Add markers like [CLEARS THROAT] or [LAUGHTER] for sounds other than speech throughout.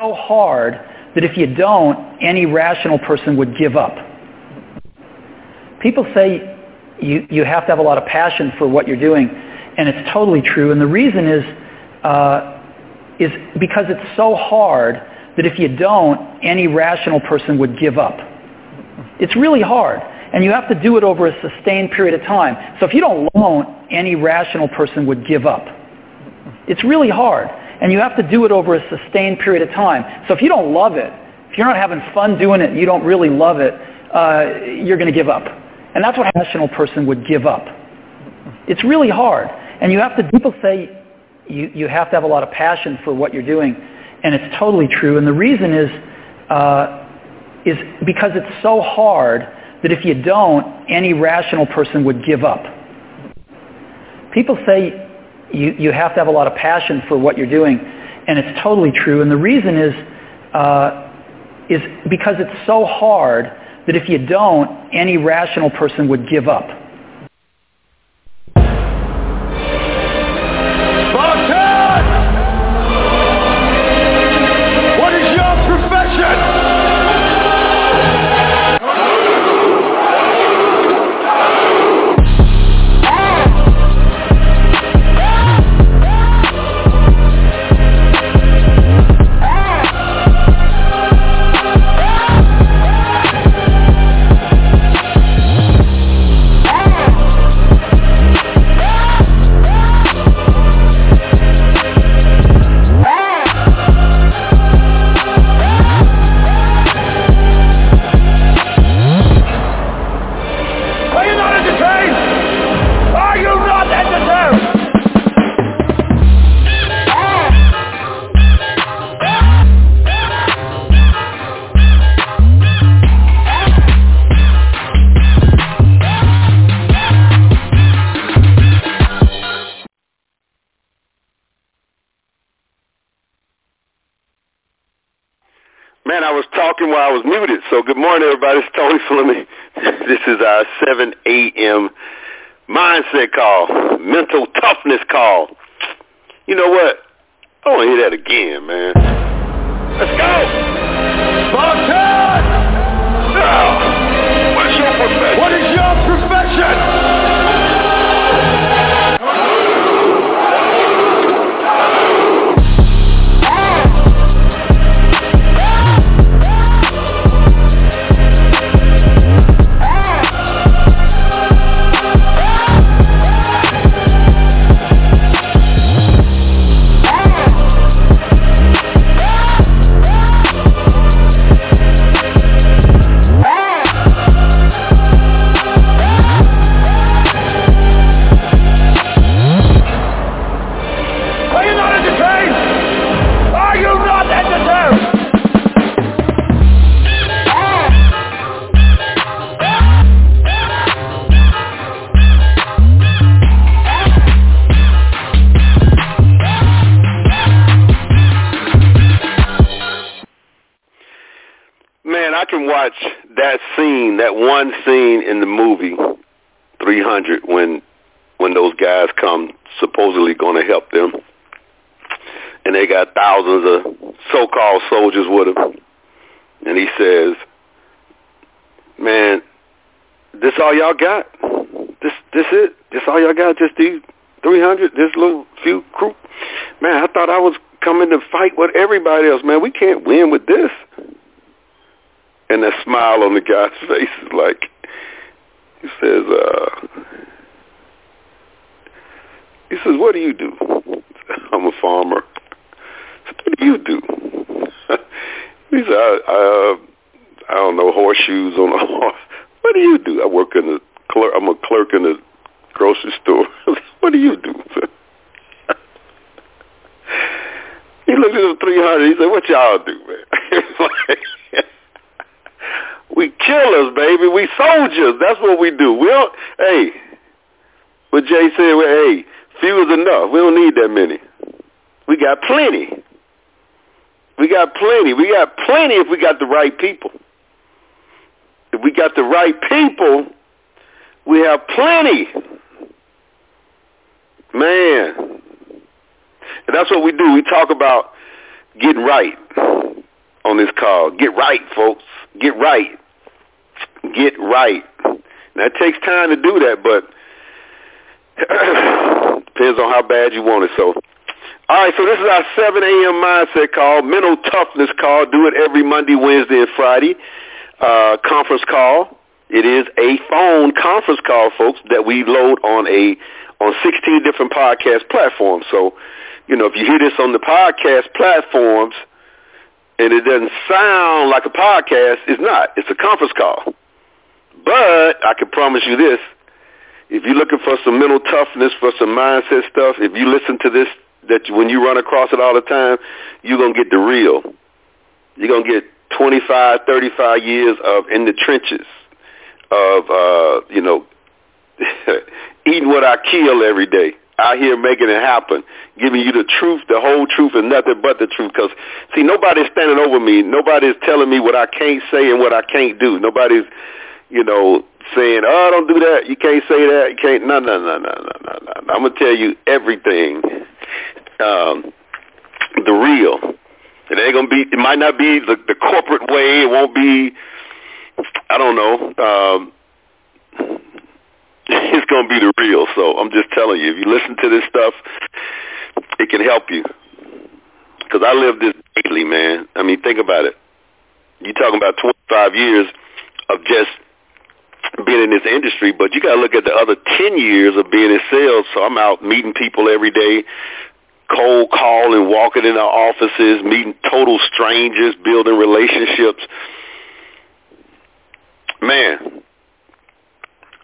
so hard that if you don't, any rational person would give up. People say you, you have to have a lot of passion for what you're doing, and it's totally true. And the reason is, uh, is because it's so hard that if you don't, any rational person would give up. It's really hard, and you have to do it over a sustained period of time. So if you don't loan, any rational person would give up. It's really hard, and you have to do it over a sustained period of time. So if you don't love it, if you're not having fun doing it and you don't really love it, uh, you're going to give up. And that's what a rational person would give up. It's really hard. And you have to, people say you, you have to have a lot of passion for what you're doing. And it's totally true. And the reason is, uh, is because it's so hard that if you don't, any rational person would give up. People say you, you have to have a lot of passion for what you're doing. And it's totally true. And the reason is, uh, is because it's so hard that if you don't, any rational person would give up. So good morning, everybody. It's Tony Fleming. [LAUGHS] This is our 7 a.m. mindset call, mental toughness call. You know what? I want to hear that again, man. Let's go. Montana! Now, what is your profession? What is your profession? One scene in the movie 300 when when those guys come supposedly going to help them, and they got thousands of so-called soldiers with them, and he says, "Man, this all y'all got? This this it? This all y'all got? Just these 300? This little few crew? Man, I thought I was coming to fight with everybody else. Man, we can't win with this." And that smile on the guy's [LAUGHS] face is like he says, uh he says, What do you do? [LAUGHS] I'm a farmer. [LAUGHS] What do you do? he said, I, I, uh, I don't know, horseshoes on a horse. What do you do? I work in the clerk. I'm a clerk in the grocery store. what do you do? he looked at the 300. He said, what y'all do, man? like, we killers, baby. We soldiers. That's what we do. We don't. Hey, what Jay said. Well, hey, few is enough. We don't need that many. We got plenty. We got plenty. We got plenty if we got the right people. If we got the right people, we have plenty. Man. And that's what we do. We talk about getting right. on this call. Get right, folks. Get right. Get right. Now, it takes time to do that, but [CLEARS THROAT] depends on how bad you want it. So, all right, so this is our 7 a.m. mindset call, mental toughness call. Do it every Monday, Wednesday, and Friday. Uh, conference call. It is a phone conference call, folks, that we load on a on 16 different podcast platforms. So, you know, if you hear this on the podcast platforms and it doesn't sound like a podcast, it's not. It's a conference call. But I can promise you this. If you're looking for some mental toughness, for some mindset stuff, if you listen to this, that when you run across it all the time, you're going to get the real. You're going to get 25, 35 years of in the trenches of, uh, you know, [LAUGHS] eating what I kill every day, out here making it happen, giving you the truth, the whole truth, and nothing but the truth. Because, see, nobody's standing over me. Nobody's telling me what I can't say and what I can't do. Nobody's, you know, saying, oh, don't do that. You can't say that. You can't. No, no, no, no, no, no, no. I'm to tell you everything, um, the real. It ain't to be, it might not be the, the corporate way. It won't be, I don't know, um, [LAUGHS] it's to be the real. So I'm just telling you, if you listen to this stuff, it can help you. Because I live this daily, man. I mean, think about it. You're talking about 25 years of just being in this industry, but you got to look at the other 10 years of being in sales. So I'm out meeting people every day, cold calling, walking in our offices, meeting total strangers, building relationships. Man,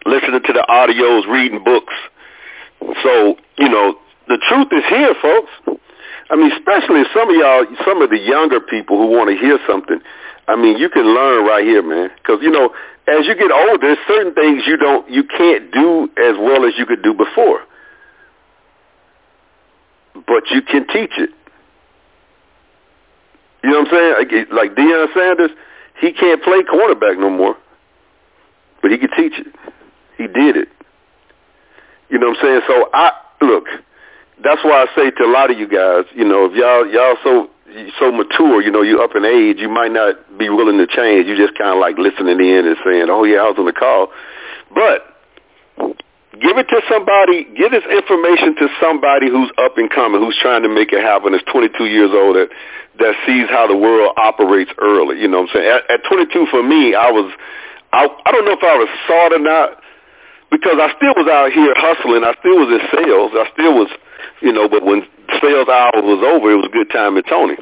listening to the audios, reading books. So, you know, the truth is here, folks. I mean, especially some of y'all, some of the younger people who want to hear something. I mean, you can learn right here, man. Because you know, as you get older, there's certain things you don't, you can't do as well as you could do before. But you can teach it. You know what I'm saying? Like Deion Sanders, he can't play quarterback no more, but he can teach it. He did it. You know what I'm saying? So I look. That's why I say to a lot of you guys, you know, if y'all y'all so so mature, you know, you up in age, you might not be willing to change. You just kind of like listening in and saying, "Oh yeah, I was on the call," but give it to somebody. Give this information to somebody who's up and coming, who's trying to make it happen. Is 22 years old that that sees how the world operates early. You know what I'm saying? At, at 22, for me, I was I I don't know if I was it or not because I still was out here hustling. I still was in sales. I still was, you know, but when sales hour was over, it was a good time at Tony.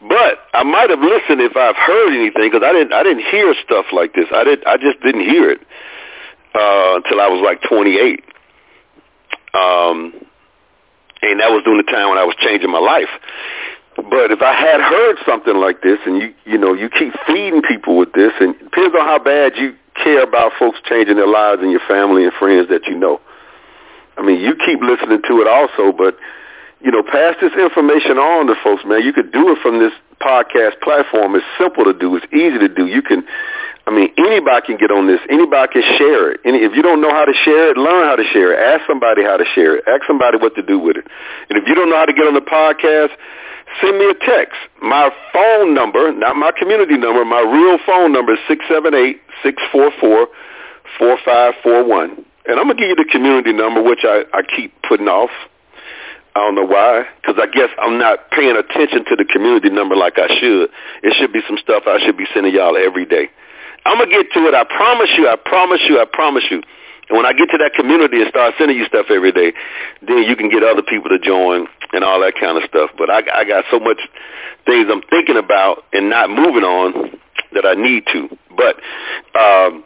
But I might have listened if I've heard anything because I didn't. I didn't hear stuff like this. I did. I just didn't hear it uh, until I was like 28. Um, and that was during the time when I was changing my life. But if I had heard something like this, and you you know you keep feeding people with this, and depends on how bad you care about folks changing their lives and your family and friends that you know. I mean, you keep listening to it also, but you know, pass this information on to folks, man. You could do it from this podcast platform. It's simple to do. It's easy to do. You can, I mean, anybody can get on this. Anybody can share it. And if you don't know how to share it, learn how to share it. Ask somebody how to share it. Ask somebody what to do with it. And if you don't know how to get on the podcast, send me a text. My phone number, not my community number, my real phone number is six seven eight six four four four five four one. And I'm gonna give you the community number, which I, I keep putting off. I don't know why, because I guess I'm not paying attention to the community number like I should. It should be some stuff I should be sending y'all every day. I'm gonna get to it. I promise you. I promise you. I promise you. And when I get to that community and start sending you stuff every day, then you can get other people to join and all that kind of stuff. But I, I got so much things I'm thinking about and not moving on that I need to. But um,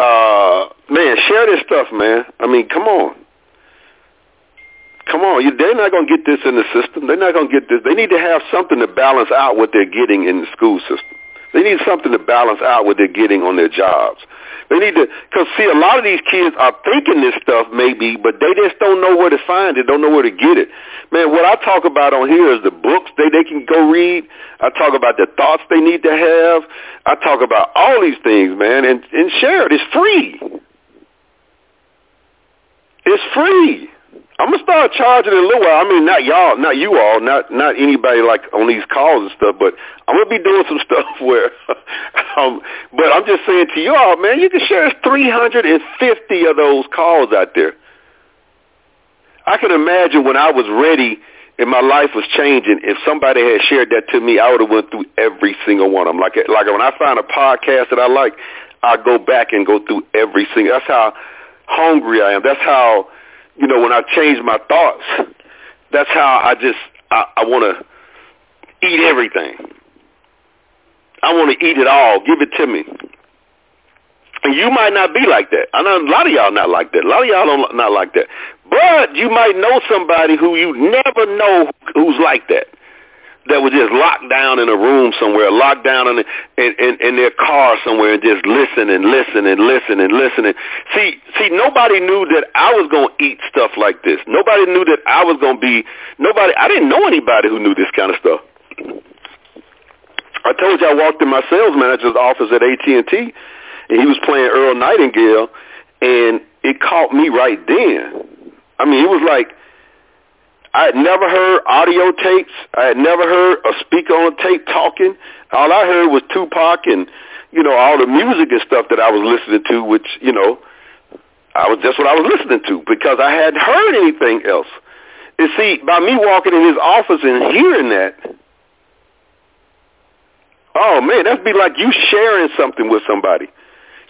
uh, man, share this stuff, man. I mean, come on. Come on, you, they're not going to get this in the system. They're not going to get this. They need to have something to balance out what they're getting in the school system. They need something to balance out what they're getting on their jobs. They need to, because see, a lot of these kids are thinking this stuff maybe, but they just don't know where to find it, don't know where to get it. Man, what I talk about on here is the books they, they can go read. I talk about the thoughts they need to have. I talk about all these things, man, and, and share it. It's free. It's free. I'm gonna start charging in a little while. I mean, not y'all, not you all, not not anybody like on these calls and stuff, but I'm gonna be doing some [LAUGHS] stuff where. um, but I'm just saying to y'all, man, you can share 350 of those calls out there. I can imagine when I was ready and my life was changing. If somebody had shared that to me, I would have went through every single one of them. Like like when I find a podcast that I like, I go back and go through every single. That's how hungry I am. That's how you know, when I change my thoughts, that's how I just I, I want to eat everything. I want to eat it all. Give it to me. And you might not be like that. I know a lot of y'all not like that. A lot of y'all don't not like that. But you might know somebody who you never know who's like that that was just locked down in a room somewhere, locked down in, in, in, in their car somewhere and just listen and listen and listen and listen. See, see, nobody knew that I was going to eat stuff like this. Nobody knew that I was going to be, nobody, I didn't know anybody who knew this kind of stuff. I told you I walked in my sales manager's office at AT&T and he was playing Earl Nightingale and it caught me right then. I mean, it was like, I had never heard audio tapes. I had never heard a speaker on tape talking. All I heard was Tupac and, you know, all the music and stuff that I was listening to, which, you know, I was just what I was listening to because I hadn't heard anything else. And see, by me walking in his office and hearing that, oh man, that'd be like you sharing something with somebody.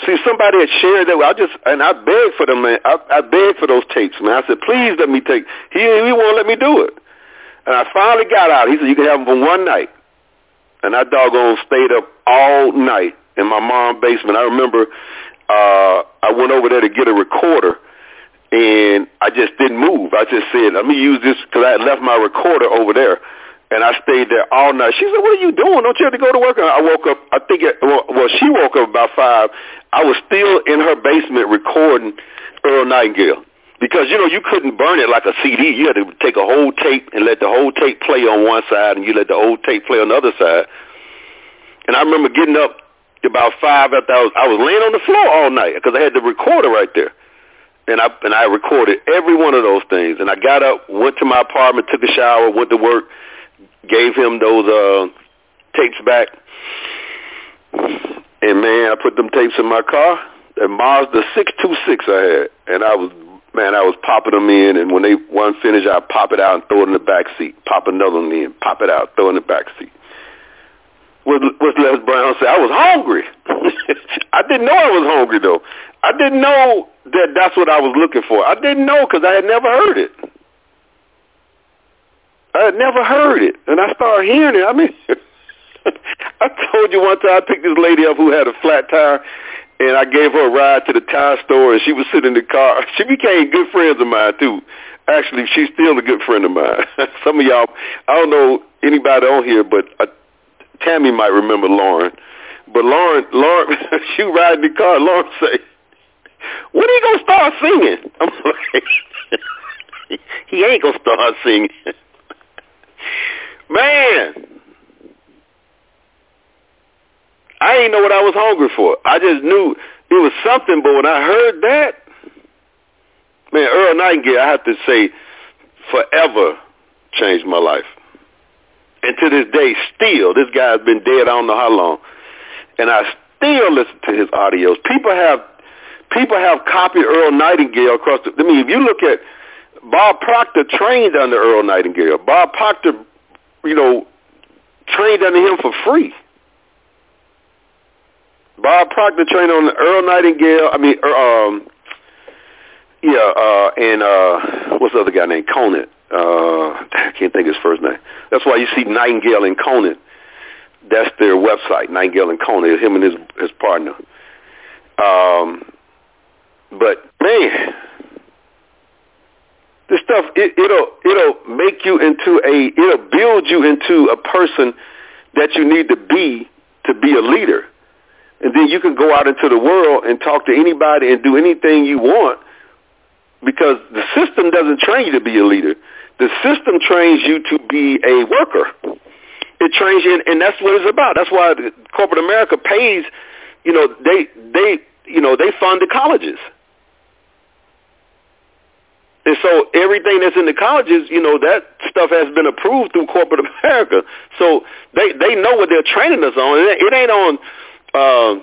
See, somebody had shared that. I just and I begged for them, man. I, I begged for those tapes, man. I said, please let me take. He he won't let me do it. And I finally got out. He said, you can have them for one night. And I doggone stayed up all night in my mom's basement. I remember uh, I went over there to get a recorder, and I just didn't move. I just said, let me use this because I had left my recorder over there and I stayed there all night. She said, "What are you doing? Don't you have to go to work?" And I woke up. I think it, well, well, she woke up about five. I was still in her basement recording Earl Nightingale because you know you couldn't burn it like a CD. You had to take a whole tape and let the whole tape play on one side, and you let the old tape play on the other side. And I remember getting up about five after I was I was laying on the floor all night because I had the recorder right there. And I and I recorded every one of those things. And I got up, went to my apartment, took a shower, went to work, gave him those uh, tapes back. And man, I put them tapes in my car. A Mazda 626 I had, and I was man, I was popping them in, and when they one finished, I pop it out and throw it in the back seat. Pop another one in, pop it out, throw it in the back seat. What what Les Brown said? I was hungry. [LAUGHS] I didn't know I was hungry though. I didn't know that that's what I was looking for. I didn't know because I had never heard it. I had never heard it, and I started hearing it. I mean, [LAUGHS] [LAUGHS] I told you one time I picked this lady up who had a flat tire, and I gave her a ride to the tire store, and she was sitting in the car. [LAUGHS] She became good friends of mine too. Actually, she's still a good friend of mine. [LAUGHS] Some of y'all, I don't know anybody on here, but uh, Tammy might remember Lauren. But Lauren, Lauren, she riding the car. Lauren say, "When are you gonna start singing?" I'm like, "He ain't gonna start singing." Man, I didn't know what I was hungry for. I just knew it was something, but when I heard that, man, Earl Nightingale, I have to say, forever changed my life. And to this day, still, this guy's been dead I don't know how long, and I still listen to his audios. People have people have copied Earl Nightingale across the. I mean, if you look at Bob Proctor trained under Earl Nightingale. Bob Proctor, you know, trained under him for free. Bob Proctor trained on Earl Nightingale. I mean, um, yeah, uh, and uh, what's the other guy named Conant? Uh, I can't think of his first name. That's why you see Nightingale and Conant. That's their website, Nightingale and Conant. Him and his his partner. Um, but man, this stuff it, it'll it'll make you into a it'll build you into a person that you need to be to be a leader. And then you can go out into the world and talk to anybody and do anything you want because the system doesn't train you to be a leader. The system trains you to be a worker. It trains you, and that's what it's about. That's why corporate America pays. You know, they they you know they fund the colleges And so everything that's in the colleges, you know, that stuff has been approved through corporate [LAUGHS] America. So they they know what they're training us on. It, it ain't on, uh,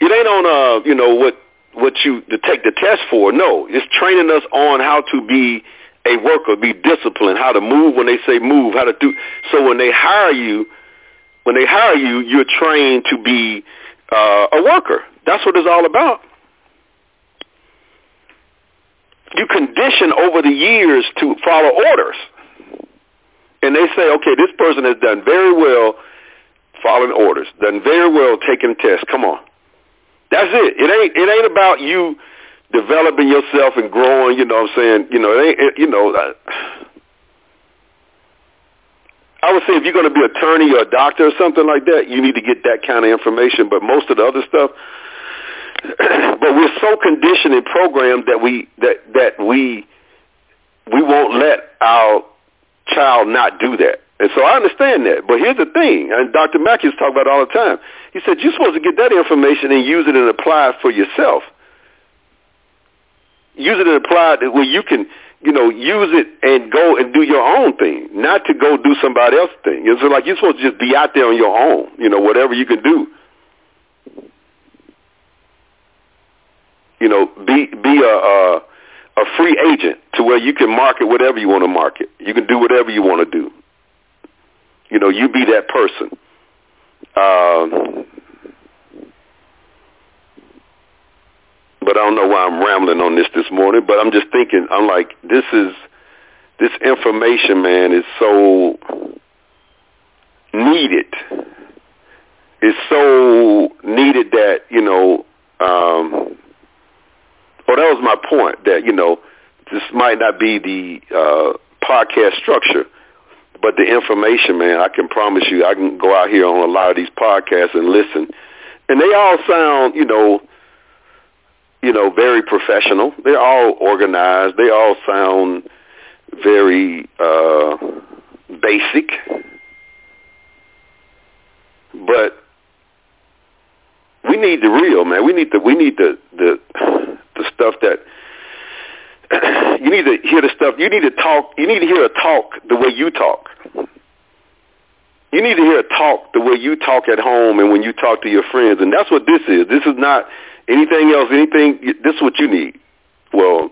it ain't on, uh, you know, what what you to take the test for. No, it's training us on how to be a worker, be disciplined, how to move when they say move, how to do. So when they hire you, when they hire you, you're trained to be uh, a worker. That's what it's all about. You condition over the years to follow orders. And they say, okay, this person has done very well following orders, done very well taking tests. Come on. That's it. It ain't it ain't about you developing yourself and growing, you know what I'm saying? You know, it ain't it, you know, I, I would say if you're going to be an attorney or a doctor or something like that, you need to get that kind of information, but most of the other stuff [CLEARS THROAT] but we're so conditioned and programmed that we that that we we won't let our child not do that. And so I understand that. But here's the thing, and Dr. Matthews talk about it all the time. He said you're supposed to get that information and use it and apply it for yourself. Use it and apply it where you can, you know, use it and go and do your own thing, not to go do somebody else's thing. It's like you're supposed to just be out there on your own, you know, whatever you can do. you know, be be a, a a free agent to where you can market whatever you want to market. You can do whatever you want to do. You know, you be that person. Um, but I don't know why I'm rambling on this this morning. But I'm just thinking, I'm like, this is this information, man, is so needed. It's so needed that you know. Um, well, that was my point. That you know, this might not be the uh, podcast structure, but the information, man, I can promise you, I can go out here on a lot of these podcasts and listen, and they all sound, you know, you know, very professional. They're all organized. They all sound very uh, basic, but we need the real man. We need the we need the the the stuff that [CLEARS THROAT] you need to hear the stuff. You need to talk. You need to hear a talk the way you talk. You need to hear talk the way you talk at home and when you talk to your friends. And that's what this is. This is not anything else. Anything. This is what you need. Well,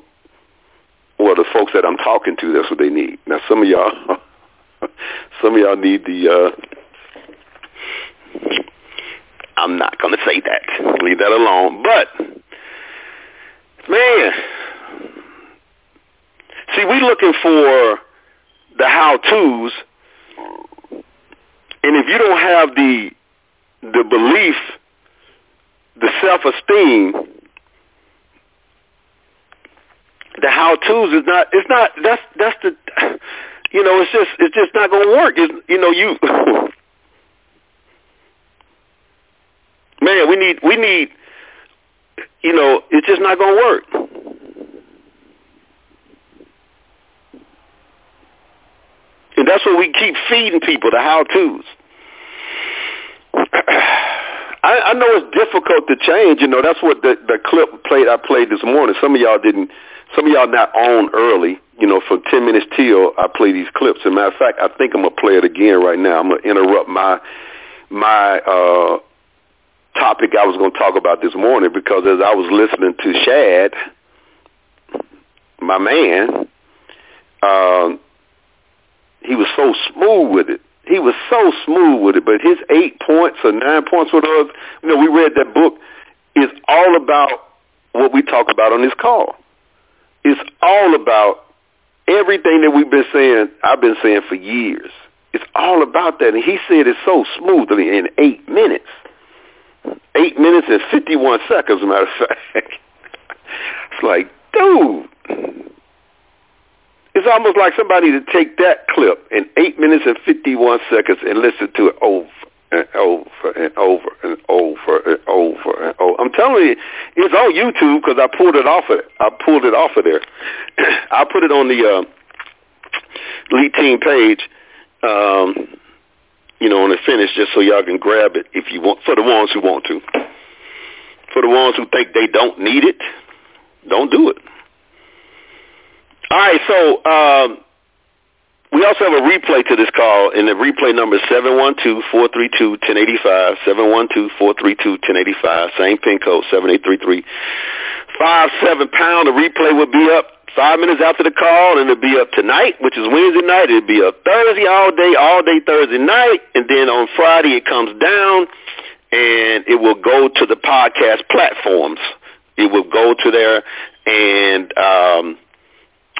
well, the folks that I'm talking to, that's what they need. Now, some of y'all, [LAUGHS] some of y'all need the. Uh, I'm not going to say that. Leave that alone. But Man. See, we looking for the how-tos, and if you don't have the the belief, the self-esteem, the how-tos is not. It's not. That's that's the. You know, it's just it's just not going to work. It's, you know, you. [LAUGHS] Man, we need we need you know, it's just not going to work. And that's what we keep feeding people, the how-tos. [CLEARS THROAT] I, I know it's difficult to change. You know, that's what the, the clip played I played this morning. Some of y'all didn't. Some of y'all not on early. You know, from ten minutes till I play these clips. As a matter of fact, I think I'm gonna play it again right now. I'm gonna interrupt my my uh topic I was to talk about this morning because as I was listening to Shad, my man, uh, he was so smooth with it. He was so smooth with it. But his eight points or nine points, whatever, you know, we read that book, is all about what we talk about on this call. It's all about everything that we've been saying, I've been saying for years. It's all about that. And he said it so smoothly in eight minutes eight minutes and 51 seconds, as a matter of fact. [LAUGHS] it's like, dude. It's almost like somebody to take that clip in eight minutes and 51 seconds and listen to it over and over and over and over and over and over. I'm telling you, it's on YouTube because I pulled it off of it. I pulled it off of there. [CLEARS THROAT] I put it on the uh, Lead Team page. Um, you know, when it's finished, just so y'all can grab it if you want, for the ones who want to. For the ones who think they don't need it, don't do it. All right, so um, we also have a replay to this call, and the replay number is 712-432-1085, 712-432-1085, same pin code, 7833 57-pound. The replay will be up five minutes after the call, and it'll be up tonight, which is Wednesday night. It'll be up Thursday all day, all day Thursday night, and then on Friday it comes down, and it will go to the podcast platforms. It will go to there, and um,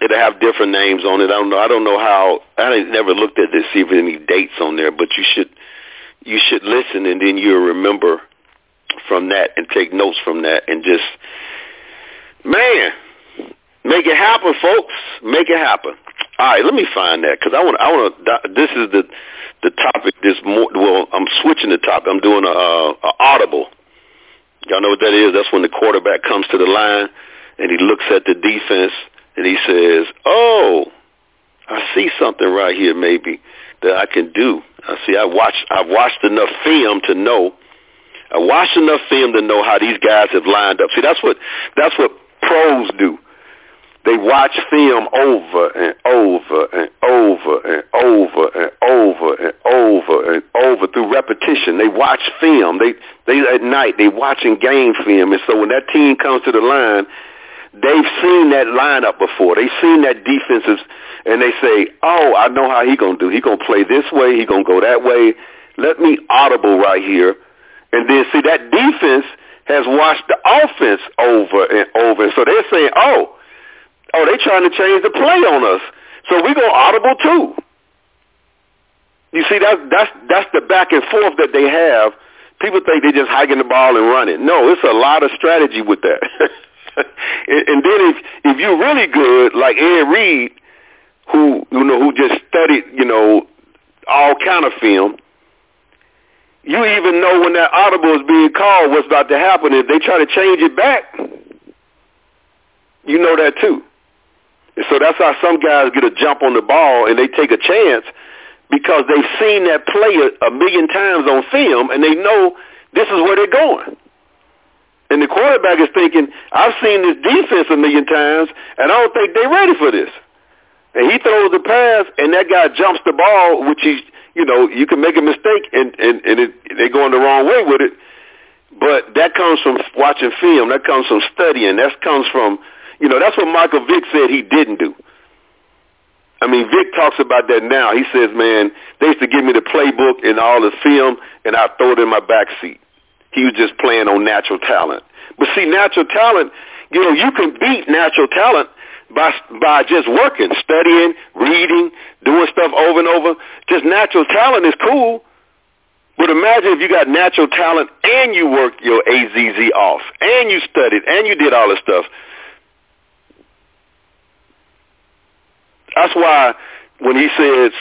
it'll have different names on it. I don't know. I don't know how. I never looked at this, see if any dates on there, but you should you should listen, and then you'll remember from that and take notes from that, and just man, make it happen, folks. Make it happen. All right, let me find that because I want. I want to. This is the the topic. This more. Well, I'm switching the topic. I'm doing a, a audible. Y'all know what that is? That's when the quarterback comes to the line and he looks at the defense and he says, "Oh, I see something right here, maybe that I can do. I see. I watched. I've watched enough film to know. I watched enough film to know how these guys have lined up. See, that's what that's what pros do. They watch film over and over and over and over and over and over and over through repetition. They watch film. They they at night they watching game film, and so when that team comes to the line, they've seen that lineup before. They've seen that defenses, and they say, "Oh, I know how he gonna do. He gonna play this way. He gonna go that way. Let me audible right here." And then see that defense has watched the offense over and over, and so they're saying, "Oh." Oh, they trying to change the play on us. So we go audible too. You see, that's that's that's the back and forth that they have. People think they're just hiking the ball and running. No, it's a lot of strategy with that. [LAUGHS] [LAUGHS] and, then if if you're really good, like Ed Reed, who you know who just studied, you know, all kind of film, you even know when that audible is being called, what's about to happen. If they try to change it back, you know that too. And so that's how some guys get a jump on the ball and they take a chance because they've seen that play a, a million times on film and they know this is where they're going. And the quarterback is thinking, I've seen this defense a million times and I don't think they're ready for this. And he throws the pass and that guy jumps the ball, which he, you know, you can make a mistake and, and, and it, they're going the wrong way with it. But that comes from watching film. That comes from studying. That comes from you know, that's what Michael Vick said he didn't do. I mean, Vick talks about that now. He says, man, they used to give me the playbook and all the film, and I'd throw it in my back seat. He was just playing on natural talent. But see, natural talent, you know, you can beat natural talent by by just working, studying, reading, doing stuff over and over. Just natural talent is cool. But imagine if you got natural talent and you worked your AZZ off, and you studied, and you did all this stuff. That's why when he said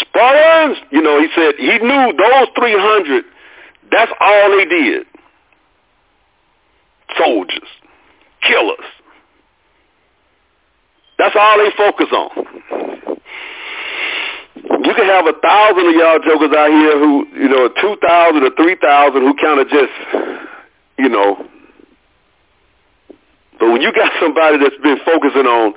Spartans, you know, he said he knew those 300, that's all they did. Soldiers, killers. That's all they focus on. You can have a thousand of y'all jokers out here who, you know, 2,000 or 3,000 who kind of just, you know, but when you got [LAUGHS] somebody that's been focusing on,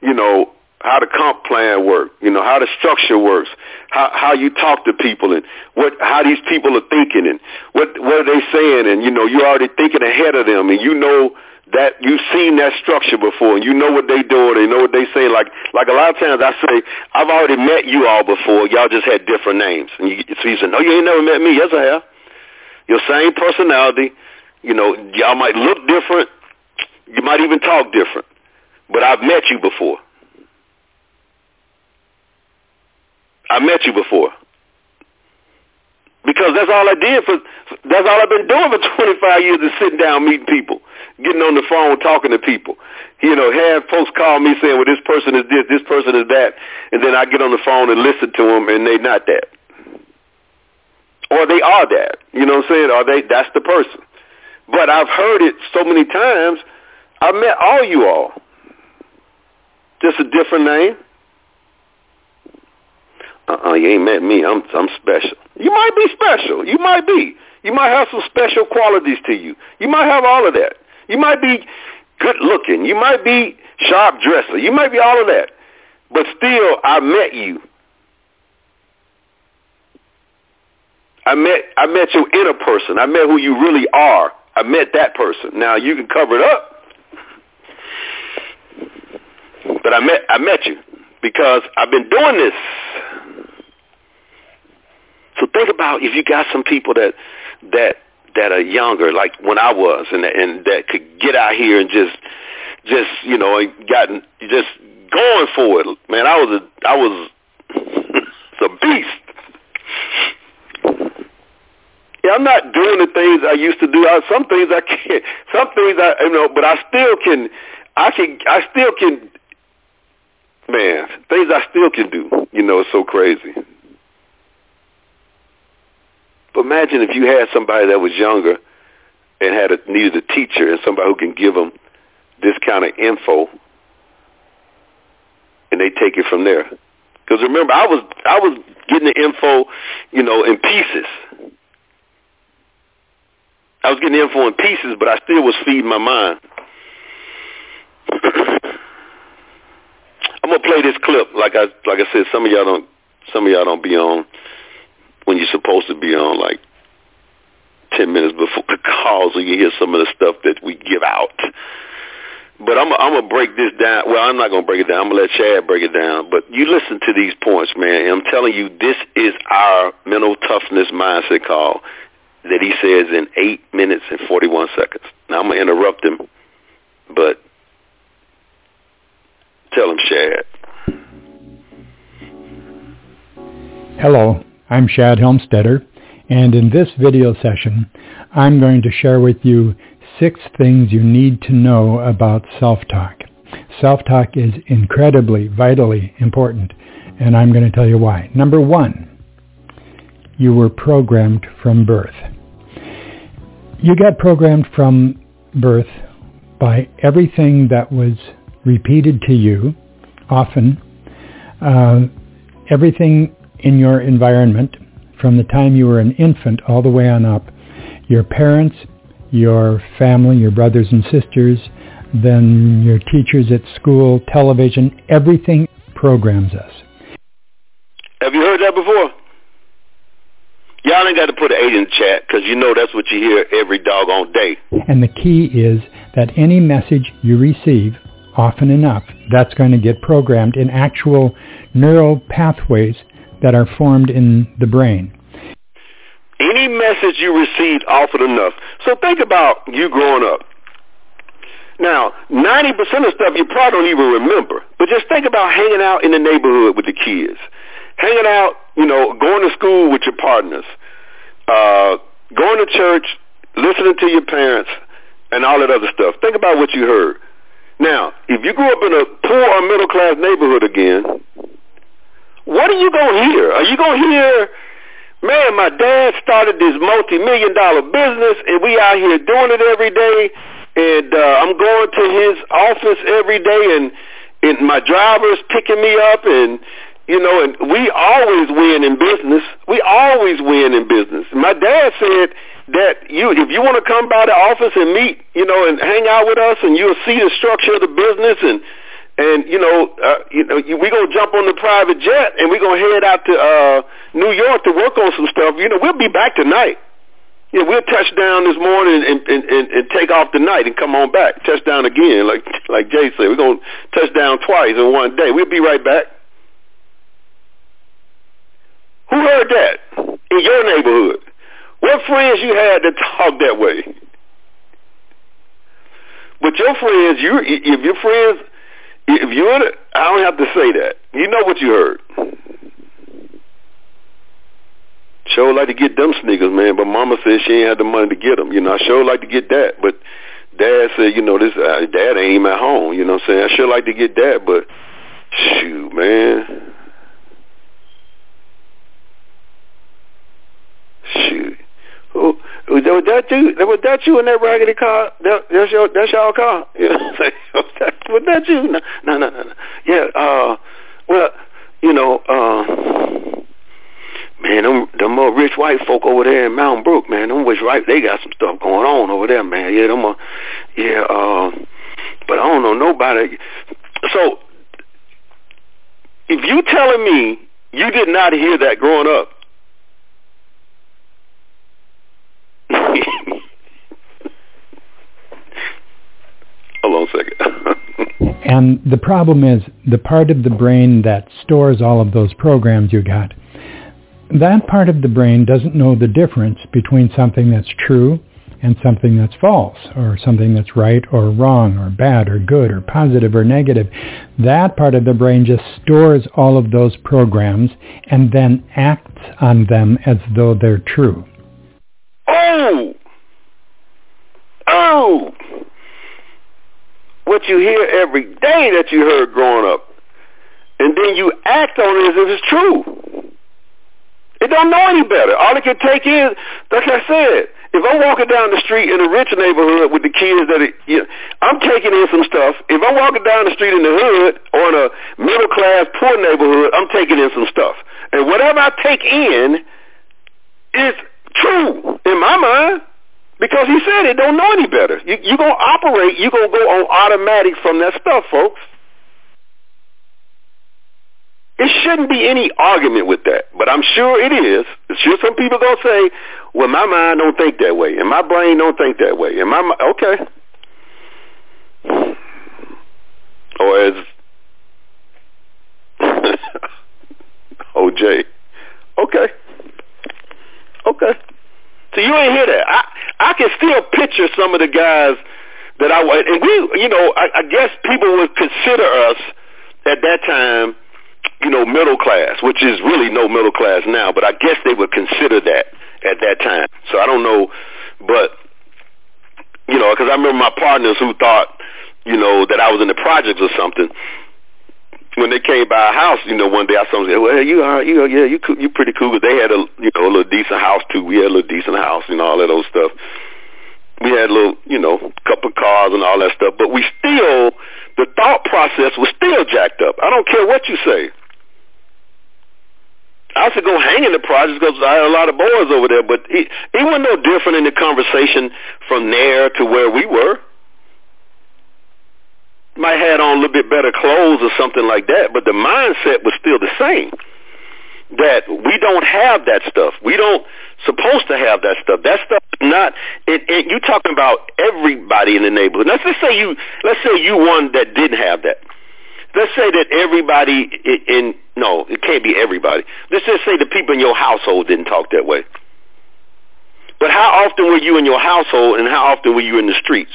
you know, how the comp plan work, you know, how the structure works, how how you talk to people and what how these people are thinking and what what are they saying and you know, you're already thinking ahead of them and you know that you've seen that structure before and you know what they do and you know what they say like like a lot of times I say I've already met you all before y'all just had different names. And you so you say no you ain't never met me. Yes I have. Your same personality you know y'all might look different you might even talk different but I've met you before I met you before. Because that's all I did for, that's all I've been doing for [LAUGHS] 25 years is sitting down meeting people, getting on the phone talking to people. You know, have folks call me saying, well, this person is this, this person is that, and then I get on the phone and listen to them and they're not that. Or they are that. You know what I'm saying? Or they, that's the person. But I've heard it so many times, I met all you all. Just a different name uh-uh, you ain't met me. I'm I'm special. You might be special. You might be. You might have some special qualities to you. You might have all of that. You might be good looking. You might be sharp dresser. You might be all of that. But still, I met you. I met I met your inner person. I met who you really are. I met that person. Now you can cover it up, but I met I met you because I've been doing this. So think about if you got some people that that that are younger, like when I was, and and that could get out here and just just you know gotten just going for it. Man, I was a I was [LAUGHS] a beast. Yeah, I'm not doing the things I used to do. I, some things I [LAUGHS] can't. Some things I you know, but I still can. I can. I still can. Man, things I still can do. You know, it's so crazy. But imagine if you had somebody that was younger and had a, needed a teacher and somebody who can give them this kind of info, and they take it from there. Because remember, I was I was getting the info, you know, in pieces. I was getting the info in pieces, but I still was feeding my mind. [COUGHS] I'm gonna play this clip. Like I like I said, some of y'all don't some of y'all don't be on when you're supposed to be on like ten minutes before the call, so you hear some of the stuff that we give out. But I'm I'm gonna break this down. Well, I'm not gonna break it down. I'm gonna let Shad break it down. But you listen to these points, man. And I'm telling you, this is our mental toughness mindset call that he says in eight minutes and 41 seconds. Now I'm gonna interrupt him, but tell him, Shad. Hello, I'm Shad Helmstetter, and in this video session, I'm going to share with you six things you need to know about self-talk. Self-talk is incredibly, vitally important, and I'm going to tell you why. Number one, you were programmed from birth. You got programmed from birth by everything that was repeated to you, often, uh, everything in your environment from the time you were an infant all the way on up. Your parents, your family, your brothers and sisters, then your teachers at school, television, everything programs us. Have you heard that before? Y'all ain't got to put an eight in the chat because you know that's what you hear every doggone day. And the key is that any message you receive, often enough, that's going to get programmed in actual neural pathways that are formed in the brain. Any message you received often enough. So think about you growing up. Now, 90% of stuff you probably don't even remember. But just think about hanging out in the neighborhood with the kids. Hanging out, you know, going to school with your partners. Uh, going to church, listening to your parents, and all that other stuff. Think about what you heard. Now, if you grew up in a poor or middle class neighborhood again, what are you going to hear? Are you going to hear, man, my dad started this multi-million dollar business and we out here doing it every day and uh, I'm going to his office every day and, and my driver's picking me up and, you know, and we always win in business. We always win in business. My dad said that you, if you want to come by the office and meet, you know, and hang out with us and you'll see the structure of the business and and you know, uh, you know, we're gonna jump on the private jet and we're gonna head out to uh, New York to work on some stuff. You know, we'll be back tonight. Yeah, we'll touch down this morning and, and, and, and take off tonight and come on back. Touch down again, like like Jay said. We're gonna touch down twice in one day. We'll be right back. Who heard that in your neighborhood? What friends you had that talk that way? But your friends, you if your friends if you're in it, I don't have to say that. You know what you heard. Sure like to get them sneakers, man, but Mama said she ain't had the money to get them. You know, I sure like to get that, but Dad said, you know, this uh, Dad ain't at home. You know what I'm saying? I sure like to get that, but shoot, man. Shoot. Was that, was that you? Was that you in that raggedy car? That, that's your that's your car. [LAUGHS] Yeah. was, that, was that you? No, no, no, no. Yeah. Uh, well, you know, uh, man, them them uh, rich white folk over there in Mountain Brook, man, them rich white, they got some stuff going on over there, man. Yeah, them, uh, yeah, uh, but I don't know nobody. So if you telling me you did not hear that growing up, Hold on a second. [LAUGHS] and the problem is the part of the brain that stores all of those programs you got, that part of the brain doesn't know the difference between something that's true and something that's false or something that's right or wrong or bad or good or positive or negative. That part of the brain just stores all of those programs and then acts on them as though they're true. Oh! Oh! What you hear every day that you heard growing up. And then you act on it as if it's true. It don't know any better. All it can take is, like I said, if I'm walking down the street in a rich neighborhood with the kids that, it, you know, I'm taking in some stuff. If I'm walking down the street in the hood or in a middle class poor neighborhood, I'm taking in some stuff. And whatever I take in is true in my mind because he said it don't know any better. You, you're going to operate, you're going to go on automatic from that stuff, folks. It shouldn't be any argument with that, but I'm sure it is. It's sure, some people gonna say, "Well, my mind don't think that way, and my brain don't think that way." And my okay, or as [LAUGHS] OJ, okay, okay. So you ain't hear that. I I can still picture some of the guys that I and we, you know, I, I guess people would consider us at that time you know, middle class, which is really no middle class now, but I guess they would consider that at that time. So I don't know, but you know, because I remember my partners who thought, you know, that I was in the projects or something. When they came by our house, you know, one day I saw them say, "Well, you are, you are, yeah, you you pretty cool." They had a, you know, a little decent house too. We had a little decent house, know, all that old stuff. We had a little, you know, couple cars and all that stuff. But we still, the thought process was still jacked up. I don't care what you say. I to go hang in the projects because I had a lot of boys over there, but it, it wasn't no different in the conversation from there to where we were. Might had on a little bit better clothes or something like that, but the mindset was still the same. That we don't have that stuff. We don't supposed to have that stuff. That stuff is not. And, and you talking about everybody in the neighborhood. Let's just say you. Let's say you one that didn't have that let's say that everybody in, in no, it can't be everybody. Let's just say the people in your household didn't talk that way. But how often were you in your household and how often were you in the streets?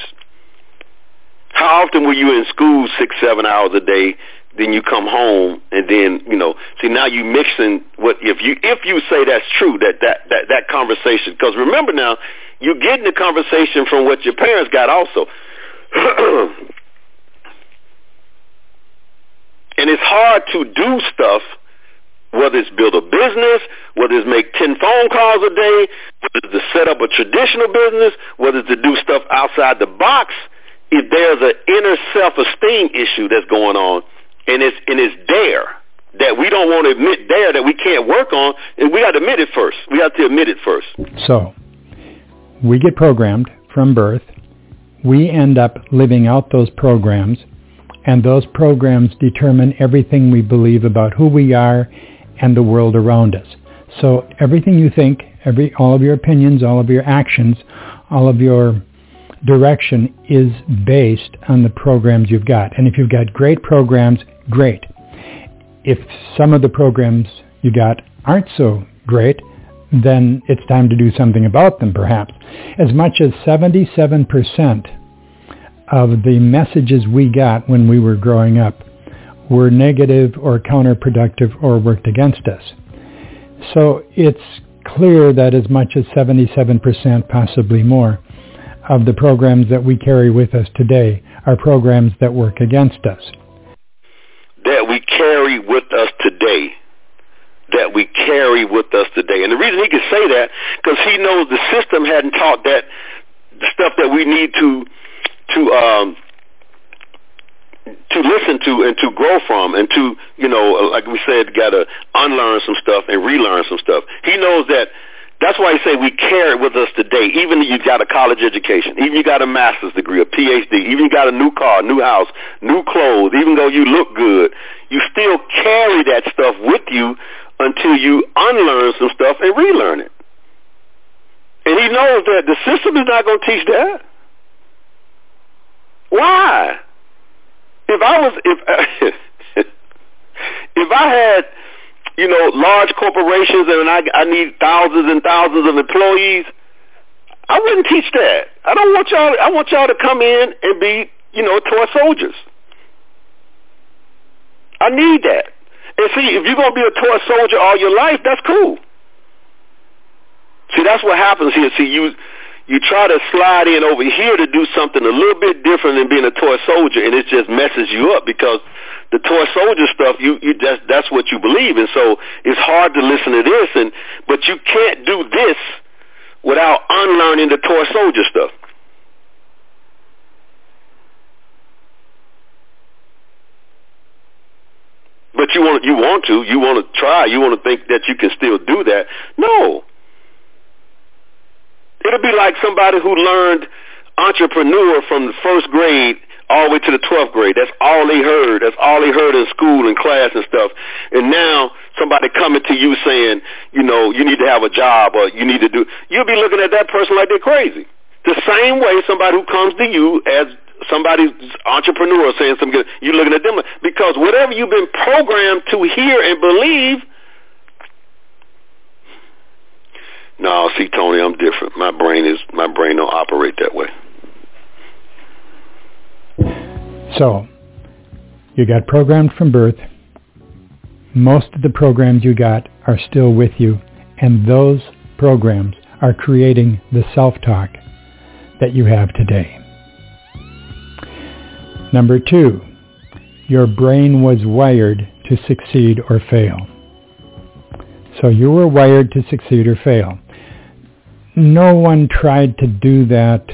How often were you in school six, seven hours a day? Then you come home and then, you know, see now you mixing what, if you, if you say that's true, that, that, that, that conversation, because remember now, you're getting the conversation from what your parents got also. [CLEARS THROAT] And it's hard to do stuff, whether it's build a business, whether it's make 10 phone calls a day, whether it's to set up a traditional business, whether it's to do stuff outside the box, if there's an inner self-esteem issue that's going on, and it's, and it's there, that we don't want to admit there that we can't work on, and we got to admit it first. We have to admit it first. So, we get programmed from birth. We end up living out those programs and those programs determine everything we believe about who we are and the world around us. So everything you think, every all of your opinions, all of your actions, all of your direction is based on the programs you've got. And if you've got great programs, great. If some of the programs you got aren't so great, then it's time to do something about them perhaps. As much as 77% of the messages we got when we were growing up were negative or counterproductive or worked against us. So it's clear that as much as 77%, possibly more, of the programs that we carry with us today are programs that work against us. That we carry with us today. That we carry with us today. And the reason he could say that, because he knows the system hadn't taught that stuff that we need to to um, to listen to and to grow from and to you know like we said got to unlearn some stuff and relearn some stuff he knows that That's why I say we carry it with us today. Even if you got a college education, even you got a master's degree, a PhD, even you got a new car, new house, new clothes, even though you look good, you still carry that stuff with you until you unlearn some stuff and relearn it. And he knows that the system is not going to teach that. Why? If I was if [LAUGHS] if I had you know, large corporations and I, I need thousands and thousands of employees, I wouldn't teach that. I don't want y'all. I want y'all to come in and be, you know, toy soldiers. I need that. And see, if you're gonna be a toy soldier all your life, that's cool. See, that's what happens here. See, you you try to slide in over here to do something a little bit different than being a toy soldier, and it just messes you up because the toy soldier stuff, you you just that's what you believe, and so it's hard to listen to this, and but you can't do this without unlearning the toy soldier stuff. But you want you want to you want to try you want to think that you can still do that. No, It'll be like somebody who learned entrepreneur from the first grade all the way to the 12th grade. That's all they heard. That's all they heard in school and class and stuff. And now somebody coming to you saying, you know, you need to have a job or you need to do, you'll be looking at that person like they're crazy. The same way somebody who comes to you as somebody's entrepreneur saying something, you're looking at them because whatever you've been programmed to hear and believe – No, see, Tony, I'm different. My brain is my brain don't operate that way. So, you got programmed from birth. Most of the programs you got are still with you, and those programs are creating the self-talk that you have today. Number two, your brain was wired to succeed or fail. So you were wired to succeed or fail no one tried to do that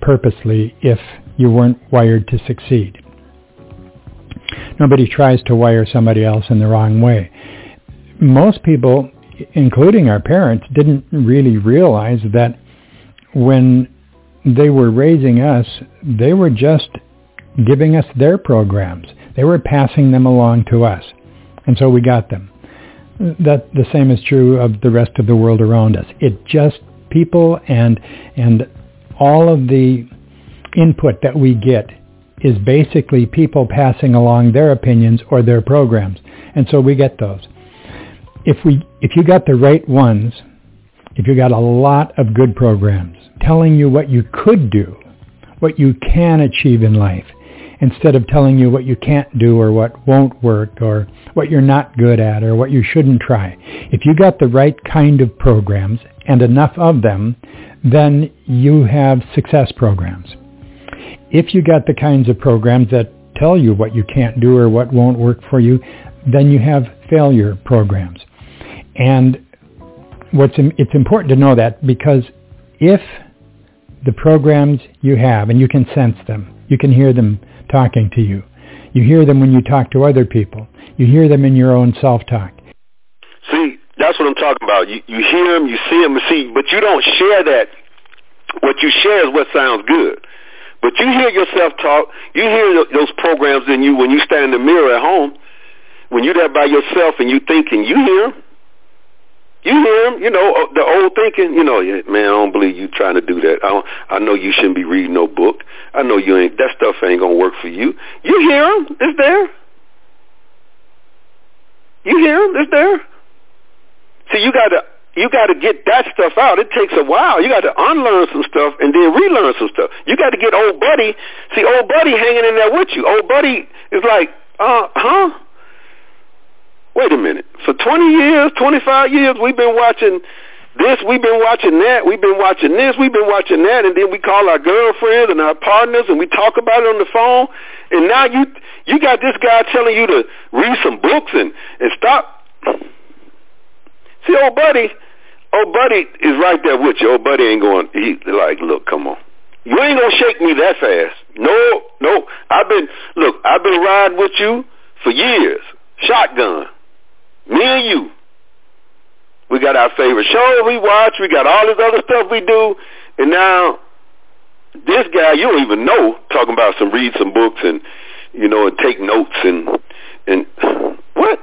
purposely if you weren't wired to succeed. Nobody tries to wire somebody else in the wrong way. Most people, including our parents, didn't really realize that when they were raising us, they were just giving us their programs. They were passing them along to us. And so we got them that the same is true of the rest of the world around us. It just people and and all of the input that we get is basically people passing along their opinions or their programs. And so we get those. If we if you got the right ones, if you got a lot of good programs telling you what you could do, what you can achieve in life, instead of telling you what you can't do or what won't work or what you're not good at or what you shouldn't try. If you got the right kind of programs and enough of them, then you have success programs. If you got the kinds of programs that tell you what you can't do or what won't work for you, then you have failure programs. And what's it's important to know that because if the programs you have, and you can sense them, you can hear them talking to you. You hear them when you talk to other people. You hear them in your own self-talk. See, that's what I'm talking about. You, you hear them, you see them, you see, but you don't share that. What you share is what sounds good. But you hear yourself talk. You hear those programs in you when you stand in the mirror at home. When you're there by yourself and you thinking, you hear them. You hear him, you know, uh, the old thinking, you know, man, I don't believe you trying to do that. I, don't, I know you shouldn't be reading no book. I know you ain't, that stuff ain't to work for you. You hear him, it's there. You hear him, it's there. See, you got to, you got to get that stuff out. It takes a while. You got to unlearn some stuff and then relearn some stuff. You got to get old buddy. See, old buddy hanging in there with you. Old buddy is like, uh, huh? Wait a minute. For 20 years, 25 years, we've been watching this, we've been watching that, we've been watching this, we've been watching that, and then we call our girlfriends and our partners and we talk about it on the phone. And now you you got this guy telling you to read some books and, and stop. See, old buddy, old buddy is right there with you. Old buddy ain't going, he like, look, come on. You ain't gonna shake me that fast. No, no. I've been, look, I've been riding with you for years. Shotgun. Me and you. We got our favorite show we watch. We got all this other stuff we do. And now this guy you don't even know talking about some read some books and you know and take notes and and what?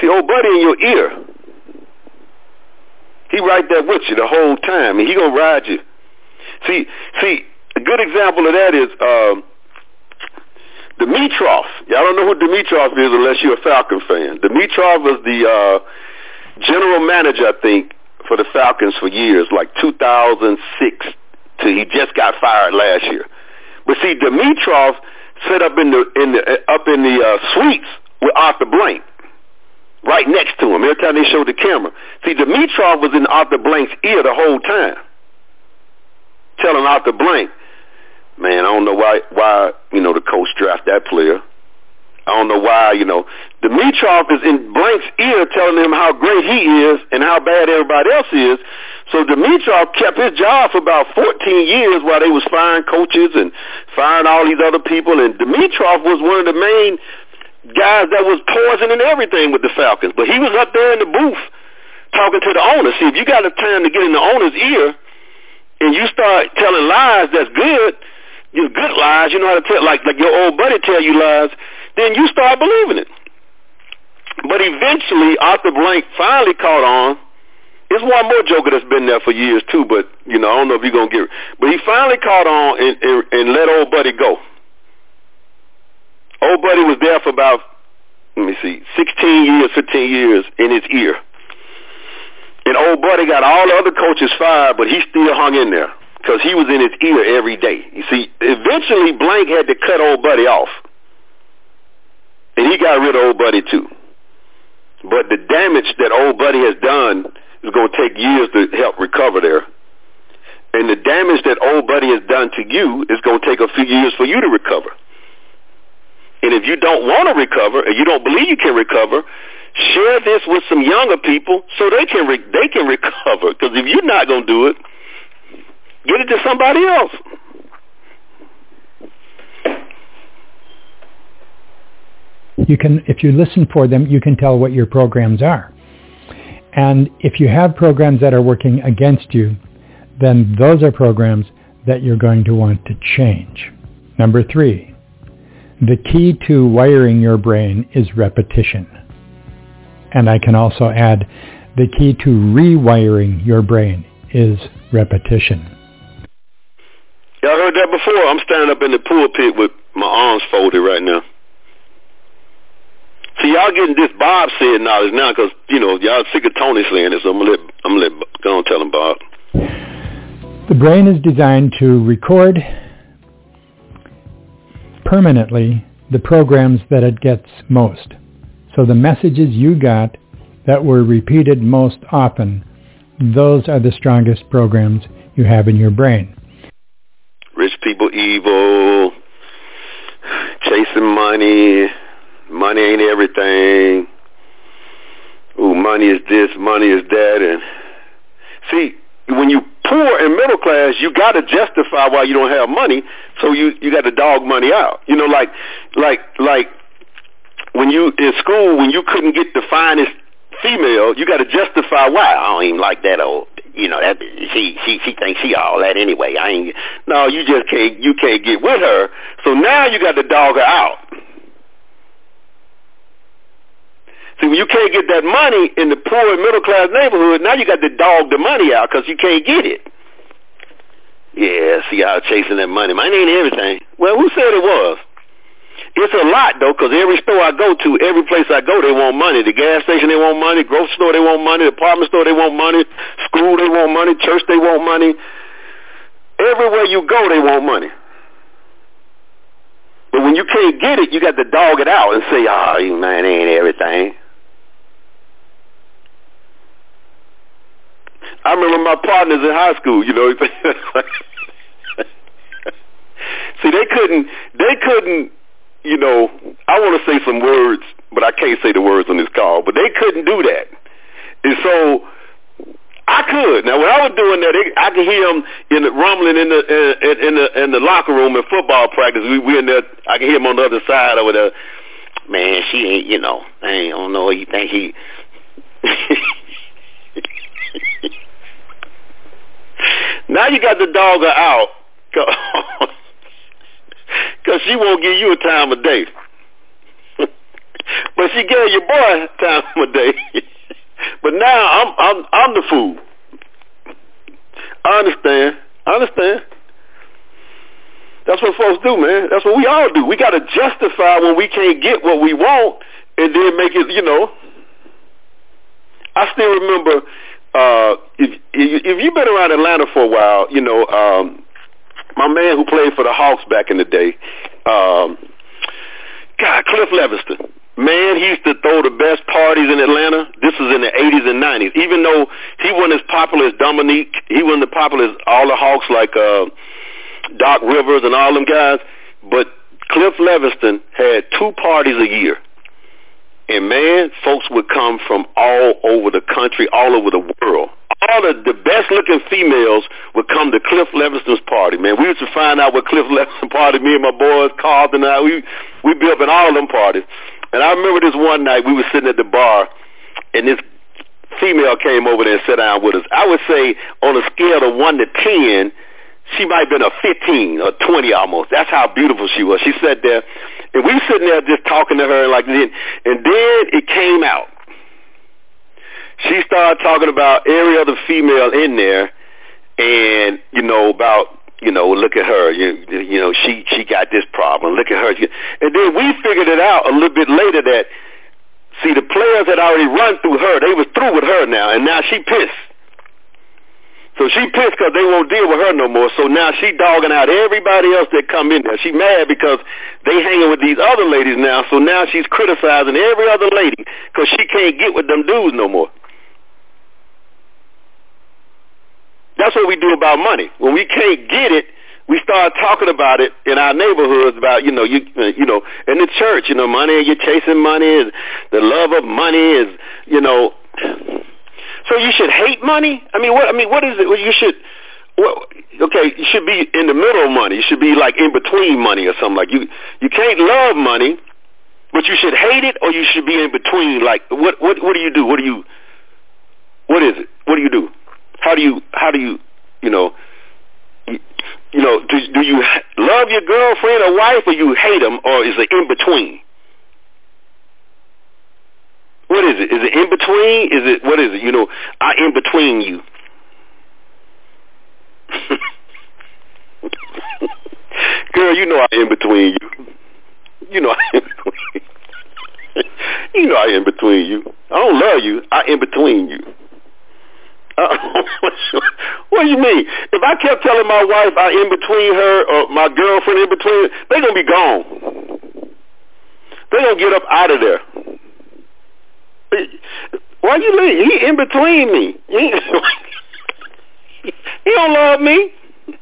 See, old buddy in your ear. He right there with you the whole time, and he gonna ride you. See, see, a good example of that is um, Dimitroff. Y'all don't know who Dimitroff is unless you're a Falcon fan. Dimitroff was the uh, general manager, I think, for the Falcons for years, like 2006 till he just got fired last year. But see, Dimitroff set up in the in the up in the uh, suites with Arthur Blank, right next to him. Every time they showed the camera, see, Dimitroff was in Arthur Blank's ear the whole time, telling Arthur Blank, man, I don't know why why you know the coach draft that player. I don't know why, you know. Dimitroff is in Blank's ear telling him how great he is and how bad everybody else is. So Dimitroff kept his job for about 14 years while they was firing coaches and firing all these other people. And Dimitroff was one of the main guys that was poisoning everything with the Falcons. But he was up there in the booth talking to the owner. See, if you got the time to get in the owner's ear and you start telling lies that's good, you good lies, you know how to tell, like, like your old buddy tell you lies, then you start believing it. But eventually, Arthur Blank finally caught on. There's one more joker that's been there for years too, but you know I don't know if you're gonna get. It. But he finally caught on and, and, and let old buddy go. Old buddy was there for about let me see, 16 years, 15 years in his ear. And old buddy got all the other coaches fired, but he still hung in there because he was in his ear every day. You see, eventually Blank had to cut old buddy off. And he got rid of old buddy too. But the damage that old buddy has done is going to take years to help recover there. And the damage that old buddy has done to you is going to take a few years for you to recover. And if you don't want to recover, and you don't believe you can recover, share this with some younger people so they can re- they can [LAUGHS] recover. Because if you're not going to do it, get it to somebody else. you can, if you listen for them, you can tell what your programs are. And if you have programs that are working against you, then those are programs that you're going to want to change. Number three, the key to wiring your brain is repetition. And I can also add, the key to rewiring your brain is repetition. Y'all heard that before? I'm standing up in the pulpit with my arms folded right now. See, y'all getting this Bob said knowledge now because, you know, y'all sick of Tony saying this, so I'm going to let, I'm gonna let, go on tell him, Bob. The brain is designed to record permanently the programs that it gets most. So the messages you got that were repeated most often, those are the strongest programs you have in your brain. Rich people evil, chasing money, money ain't everything. Ooh, money is this, money is that, and see when you poor and middle class, you got to justify why you don't have money, so you you got to dog money out. You know, like like like when you in school when you couldn't get the finest female, you got to justify why. I don't even like that old. You know that she she she thinks she all that anyway. I ain't. No, you just can't you can't get with her. So now you got to dog her out. See, when you can't get that money in the poor middle class neighborhood, now you got to dog the money out because you can't get it. Yeah, see how chasing that money. Money ain't everything. Well, who said it was? It's a lot though, because every store I go to, every place I go, they want money. The gas station, they want money. Grocery store, they want money. Department store, they want money. School, they want money. Church, they want money. Everywhere you go, they want money. But when you can't get it, you got to dog it out and say, "Ah, "Oh, man, ain't everything." I remember my partners in high school, you know. [LAUGHS] See, they couldn't, they couldn't, you know, I want to say some words, but I can't say the words on this call, but they couldn't do that. And so I could. Now, when I was doing that, I could hear them in the rumbling in the in, in the in the locker room in football practice. We we in there. I could hear them on the other side over there. man, she ain't, you know, I, I don't know what you think he. [LAUGHS] now you got the dog out [LAUGHS] because she won't give you a time of day. [LAUGHS] but she gave your boy time of day. [LAUGHS] but now I'm I'm I'm the fool. I understand. I understand. That's what folks do, man. That's what we all do. We got to justify when we can't get what we want, and then make it. You know. I still remember uh, if if you've been around Atlanta for a while, you know um, my man who played for the Hawks back in the day. Um, God, Cliff Levingston. Man, he used to throw the best parties in Atlanta. This was in the 80s and 90s. Even though he wasn't as popular as Dominique, he wasn't as popular as all the Hawks like uh, Doc Rivers and all them guys. But Cliff Levingston had two parties a year. And man, folks would come from all over the country, all over the world. All the, the best looking females would come to Cliff Levingston's party, man. We used to find out what Cliff [LAUGHS] Levingston party, me and my boys, Carlton and I, we, we'd be up in all them parties. And I remember this one night we were sitting at the bar and this female came over there and sat down with us. I would say on a scale of 1 to 10, she might have been a 15 or 20 almost. That's how beautiful she was. She sat there, and we were sitting there just talking to her like this, and then it came out. She started talking about every other female in there, and you know about you know look at her, you you know she she got this problem. Look at her, and then we figured it out a little bit later that see the players had already run through her. They was through with her now, and now she pissed. So she pissed because they won't deal with her no more. So now she dogging out everybody else that come in there. She mad because they hanging with these other ladies now. So now she's criticizing every other lady because she can't get with them dudes no more. That's what we do about money. When we can't get it, we start talking about it in our neighborhoods about you know you uh, you know in the church you know money you're chasing money is the love of money is you know so you should hate money? I mean, what? I mean, what is it? You should. Well, okay, you should be in the middle of money. You should be like in between money or something. Like you, you can't love money, but you should hate it, or you should be in between. Like what? What? What do you do? What do you? What is it? What do you do? How do you? How do you? You know. You, know, do, do you love your girlfriend or wife, or you hate them, or is it in between? What is it? Is it in between? Is it what is it? You know, I in between you. [LAUGHS] Girl, you know I in between you. You know I in between. [LAUGHS] you know I in between you. I don't love you. I in between you. Uh, [LAUGHS] what do you mean? If I kept telling my wife I in between her or my girlfriend in between, they're gonna be gone. They gonna get up out of there. Why you leave? He in between me. He, [LAUGHS] he don't love me. [LAUGHS]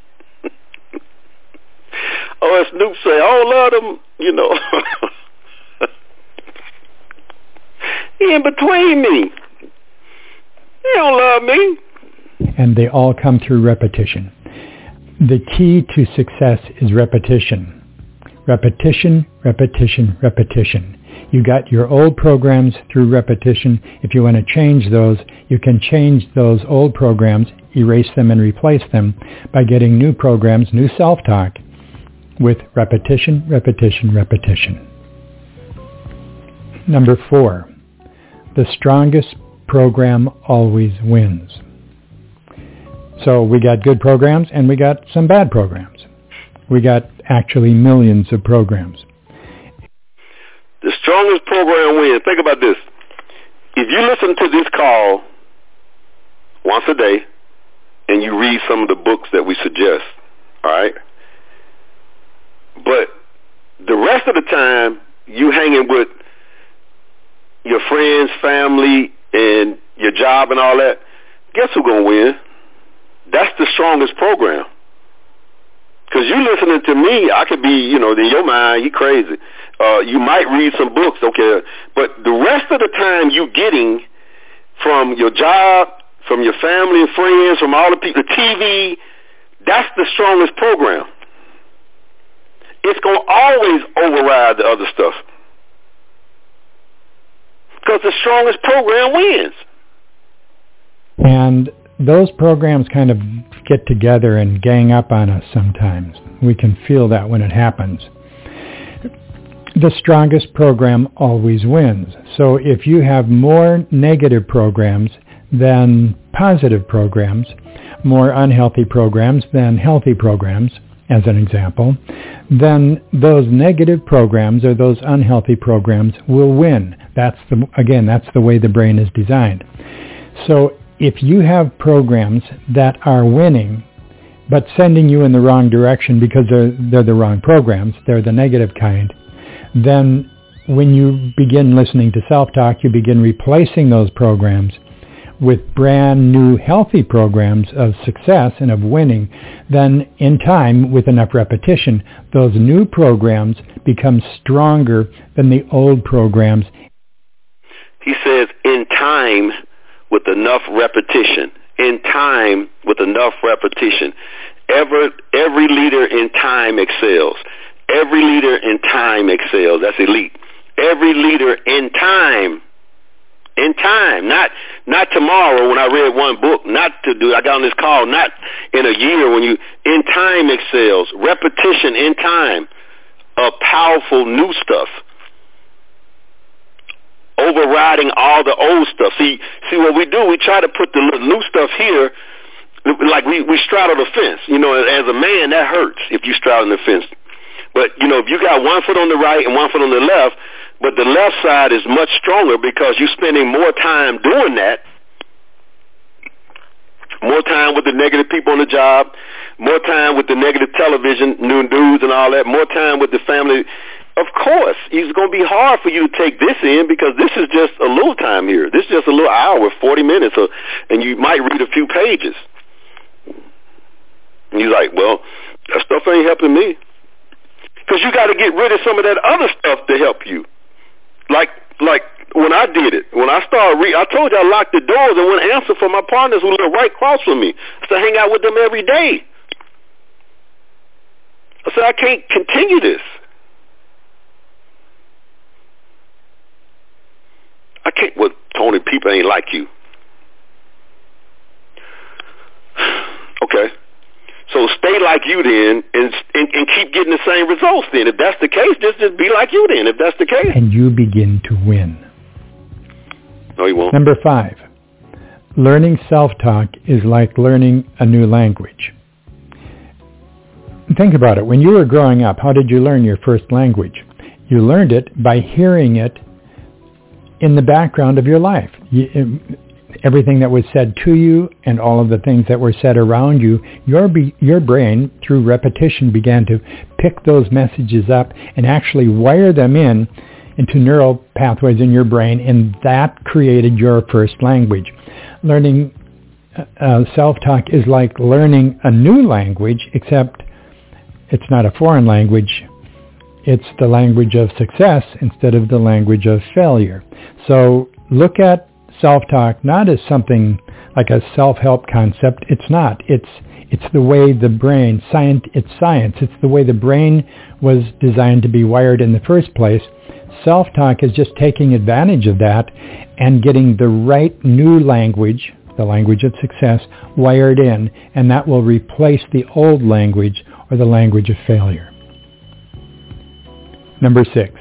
oh, as Snoop say, I don't love them, you know. he in between me. He don't love me. And they all come through repetition. The key to success is repetition. Repetition, repetition, repetition. You got your old programs through repetition. If you want to change those, you can change those old programs, erase them and replace them by getting new programs, new self-talk with repetition, repetition, repetition. Number four, the strongest program always wins. So we got good programs and we got some bad programs. We got actually millions of programs. The strongest program wins. Think about this. If you listen to this call once a day and you read some of the books that we suggest, all right? But the rest of the time you hanging with your friends, family, and your job and all that, guess who's going to win? That's the strongest program. Because you listening to me, I could be, you know, in your mind, you crazy. Uh, you might read some books, okay, but the rest of the time you getting from your job, from your family and friends, from all the people, the TV, that's the strongest program. It's going to always override the other stuff. Because the strongest program wins. And those programs kind of get together and gang up on us sometimes. We can feel that when it happens. The strongest program always wins. So if you have more negative programs than positive programs, more unhealthy programs than healthy programs, as an example, then those negative programs or those unhealthy programs will win. That's the, again, that's the way the brain is designed. So if you have programs that are winning but sending you in the wrong direction because they're, they're the wrong programs, they're the negative kind, then when you begin listening to self-talk, you begin replacing those programs with brand new healthy programs of success and of winning, then in time, with enough repetition, those new programs become stronger than the old programs. He says, in time, with enough repetition, in time, with enough repetition, every, every leader in time excels. Every leader in time excels. That's elite. Every leader in time in time, not not tomorrow when I read one book, not to do I got on this call, not in a year when you in time excels, repetition in time of powerful new stuff. Overriding all the old stuff. See see what we do, we try to put the new stuff here like we, we straddle the fence. You know, as a man that hurts if you straddle the fence. But you know, if you got one foot on the right and one foot on the left, but the left side is much stronger because you're spending more time doing that, more time with the negative people on the job, more time with the negative television, new news and all that, more time with the family. Of course, it's going to be hard for you to take this in because this is just a little time here. This is just a little hour, 40 minutes, or, and you might read a few pages. And you're like, well, that stuff ain't helping me. Because you got to get rid of some of that other stuff to help you like like when I did it, when I started re- I told you I locked the doors and wouldn't answer for my partners who lived right across from me. I said, hang out with them every day. I said, I can't continue this. I can't, well, Tony, people ain't like you. [SIGHS] okay. So stay like you then, and, and and keep getting the same results. Then, if that's the case, just just be like you. Then, if that's the case, and you begin to win. No, you won't. Number five, learning self-talk is like learning a new language. Think about it. When you were growing up, how did you learn your first language? You learned it by hearing it in the background of your life. You, um, everything that was said to you and all of the things that were said around you, your, be, your brain, through repetition, began to pick those messages up and actually wire them in into neural pathways in your brain, and that created your first language. Learning uh, uh self-talk is like learning a new language, except it's not a foreign language. It's the language of success instead of the language of failure. So look at self-talk not as something like a self-help concept. It's not. It's it's the way the brain, science, it's science. It's the way the brain was designed to be wired in the first place. Self-talk is just taking advantage of that and getting the right new language, the language of success, wired in, and that will replace the old language or the language of failure. Number six,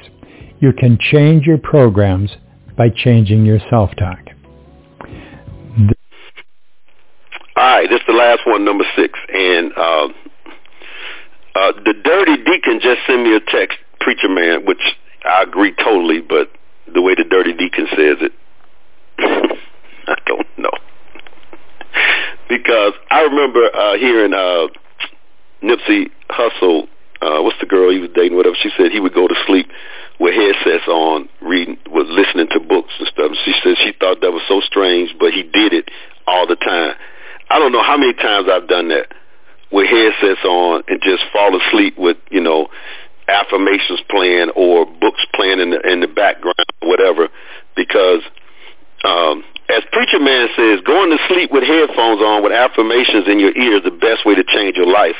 you can change your programs by changing your self-talk. All right, this is the last one, number six. And uh, uh, the dirty deacon just sent me a text, preacher man, which I agree totally, but the way the dirty deacon says it, [LAUGHS] I don't know. because I remember uh, hearing uh, Nipsey Hussle, uh, what's the girl he was dating, whatever, she said he would go to sleep with headsets on, reading, was listening to books and stuff. She said she thought that was so strange, but he did it all the time. I don't know how many times I've done that with headsets on and just fall asleep with, you know, affirmations playing or books playing in the in the background or whatever because um as preacher man says going to sleep with headphones on with affirmations in your ear is the best way to change your life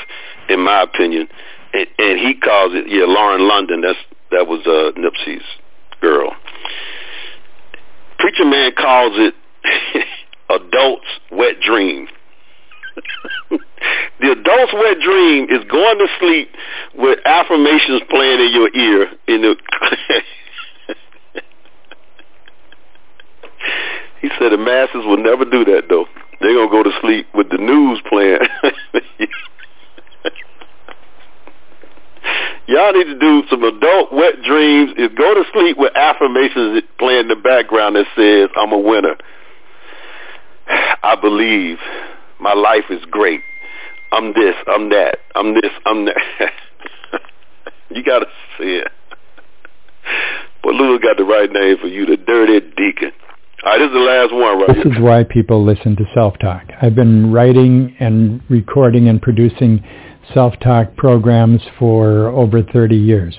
in my opinion and, and he calls it yeah Lauren London that's that was uh Nipsey's girl Preacher man calls it [LAUGHS] adult's wet dream. [LAUGHS] the adult's wet dream is going to sleep with affirmations playing in your ear in the [LAUGHS] He said the masses will never do that though. They're gonna go to sleep with the news playing. Y'all need to do some adult wet dreams. Is go to sleep with affirmations playing in the background that says, "I'm a winner. I believe. My life is great. I'm this. I'm that. I'm this. I'm that." [LAUGHS] you gotta see it. But Lou got the right name for you, the dirty deacon. All right, this is the last one right This here. is why people listen to self-talk. I've been writing and recording and producing self-talk programs for over 30 years.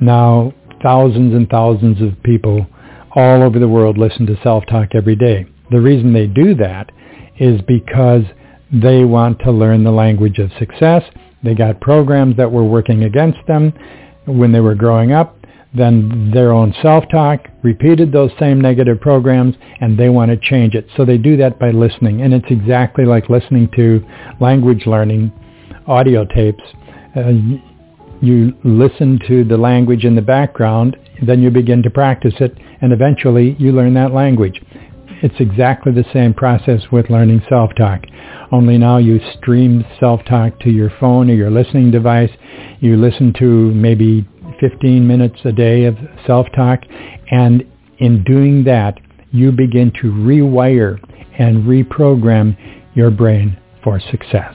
Now, thousands and thousands of people all over the world listen to self-talk every day. The reason they do that is because they want to learn the language of success. They got programs that were working against them when they were growing up then their own self-talk, repeated those same negative programs, and they want to change it. So they do that by listening. And it's exactly like listening to language learning audio tapes. Uh, you listen to the language in the background, then you begin to practice it, and eventually you learn that language. It's exactly the same process with learning self-talk. Only now you stream self-talk to your phone or your listening device. You listen to maybe 15 minutes a day of self-talk. And in doing that, you begin to rewire and reprogram your brain for success.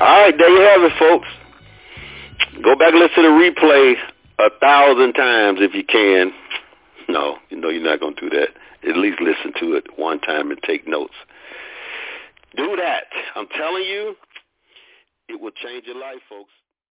All right, there you have it, folks. Go back and listen to the replay a thousand times if you can. No, you know you're not going to do that. At least listen to it one time and take notes. Do that. I'm telling you, it will change your life, folks.